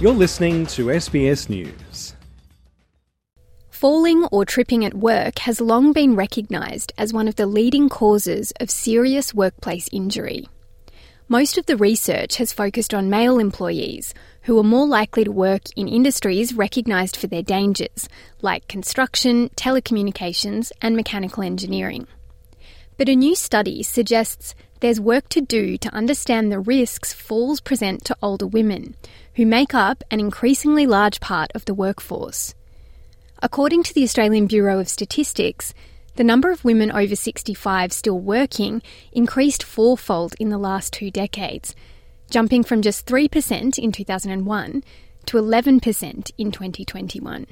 You're listening to SBS News. Falling or tripping at work has long been recognised as one of the leading causes of serious workplace injury. Most of the research has focused on male employees who are more likely to work in industries recognised for their dangers, like construction, telecommunications, and mechanical engineering. But a new study suggests there's work to do to understand the risks falls present to older women, who make up an increasingly large part of the workforce. According to the Australian Bureau of Statistics, the number of women over 65 still working increased fourfold in the last two decades, jumping from just 3% in 2001 to 11% in 2021.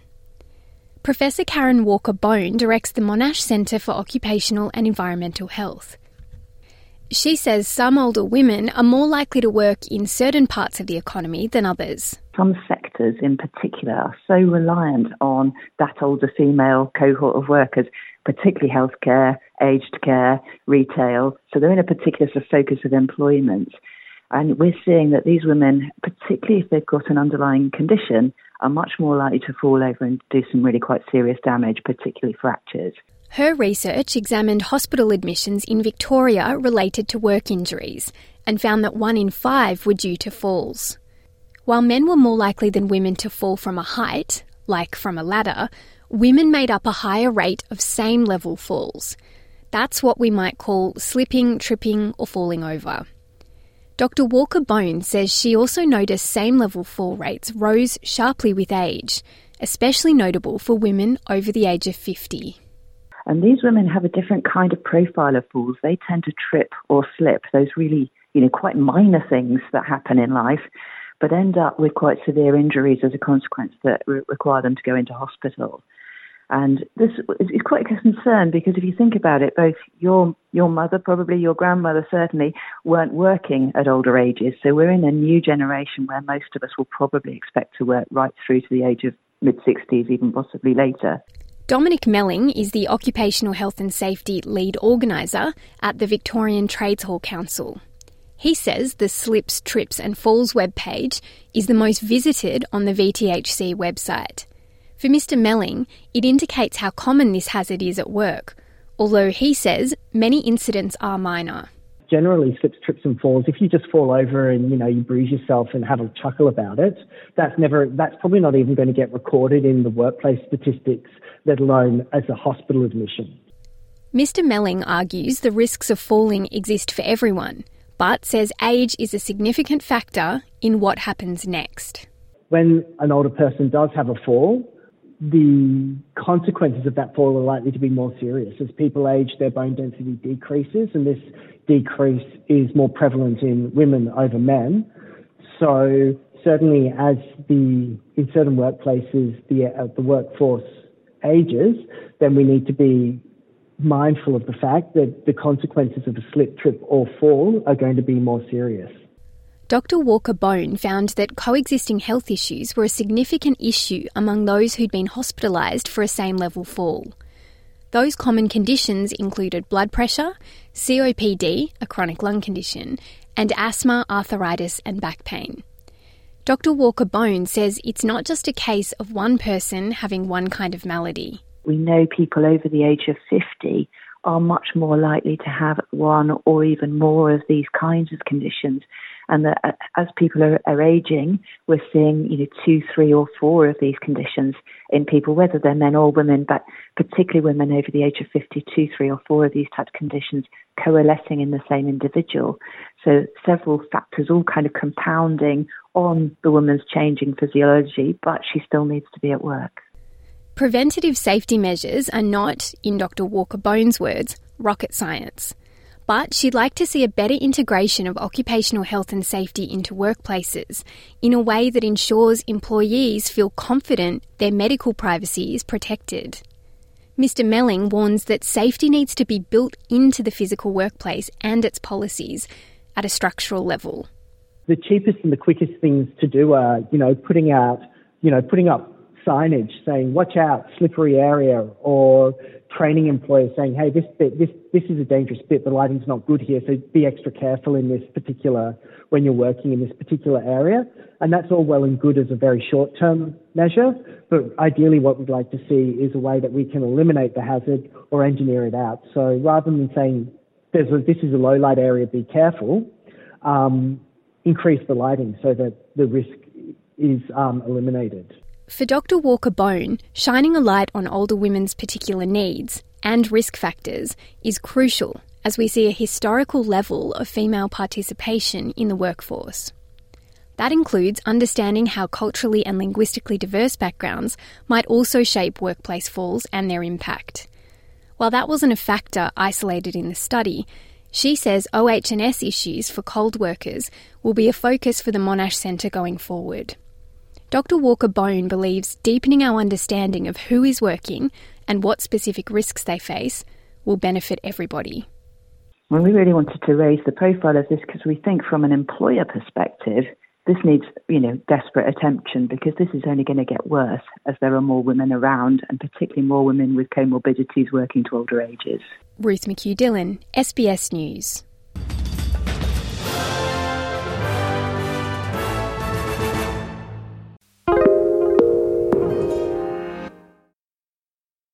Professor Karen Walker Bone directs the Monash Centre for Occupational and Environmental Health. She says some older women are more likely to work in certain parts of the economy than others. Some sectors in particular are so reliant on that older female cohort of workers, particularly healthcare, aged care, retail. So they're in a particular sort of focus of employment. And we're seeing that these women, particularly if they've got an underlying condition, are much more likely to fall over and do some really quite serious damage, particularly fractures. Her research examined hospital admissions in Victoria related to work injuries and found that one in five were due to falls. While men were more likely than women to fall from a height, like from a ladder, women made up a higher rate of same level falls. That's what we might call slipping, tripping, or falling over. Dr. Walker Bone says she also noticed same level fall rates rose sharply with age, especially notable for women over the age of 50. And these women have a different kind of profile of falls. They tend to trip or slip, those really, you know, quite minor things that happen in life, but end up with quite severe injuries as a consequence that re- require them to go into hospital. And this is quite a concern because if you think about it, both your your mother, probably your grandmother, certainly weren't working at older ages. So we're in a new generation where most of us will probably expect to work right through to the age of mid 60s, even possibly later. Dominic Melling is the Occupational Health and Safety Lead Organiser at the Victorian Trades Hall Council. He says the Slips, Trips and Falls webpage is the most visited on the VTHC website. For Mr. Melling, it indicates how common this hazard is at work, although he says many incidents are minor generally slips, trips and falls, if you just fall over and, you know, you bruise yourself and have a chuckle about it, that's never, that's probably not even going to get recorded in the workplace statistics, let alone as a hospital admission. Mr. Melling argues the risks of falling exist for everyone, but says age is a significant factor in what happens next. When an older person does have a fall, the consequences of that fall are likely to be more serious. As people age, their bone density decreases, and this decrease is more prevalent in women over men. So certainly, as the in certain workplaces the uh, the workforce ages, then we need to be mindful of the fact that the consequences of a slip, trip, or fall are going to be more serious. Dr. Walker Bone found that coexisting health issues were a significant issue among those who'd been hospitalised for a same level fall. Those common conditions included blood pressure, COPD, a chronic lung condition, and asthma, arthritis, and back pain. Dr. Walker Bone says it's not just a case of one person having one kind of malady. We know people over the age of 50 are much more likely to have one or even more of these kinds of conditions and that uh, as people are, are aging, we're seeing you know two, three, or four of these conditions in people, whether they're men or women, but particularly women over the age of 52, three or four of these types of conditions coalescing in the same individual. So several factors all kind of compounding on the woman's changing physiology, but she still needs to be at work. Preventative safety measures are not, in Dr. Walker Bone's words, rocket science. But she'd like to see a better integration of occupational health and safety into workplaces in a way that ensures employees feel confident their medical privacy is protected. Mr. Melling warns that safety needs to be built into the physical workplace and its policies at a structural level. The cheapest and the quickest things to do are, you know, putting out, you know, putting up signage saying "Watch out, slippery area," or training employers saying, "Hey, this bit, this this is a dangerous bit. The lighting's not good here, so be extra careful in this particular when you're working in this particular area." And that's all well and good as a very short-term measure, but ideally, what we'd like to see is a way that we can eliminate the hazard or engineer it out. So rather than saying, "There's a, this is a low light area, be careful," um, increase the lighting so that the risk is um, eliminated. For Dr. Walker Bone, shining a light on older women's particular needs and risk factors is crucial as we see a historical level of female participation in the workforce. That includes understanding how culturally and linguistically diverse backgrounds might also shape workplace falls and their impact. While that wasn't a factor isolated in the study, she says OH&S issues for CALD workers will be a focus for the Monash Centre going forward. Dr. Walker Bone believes deepening our understanding of who is working and what specific risks they face will benefit everybody. Well, we really wanted to raise the profile of this because we think from an employer perspective, this needs, you know, desperate attention because this is only going to get worse as there are more women around and particularly more women with comorbidities working to older ages. Ruth McHugh Dillon, SBS News.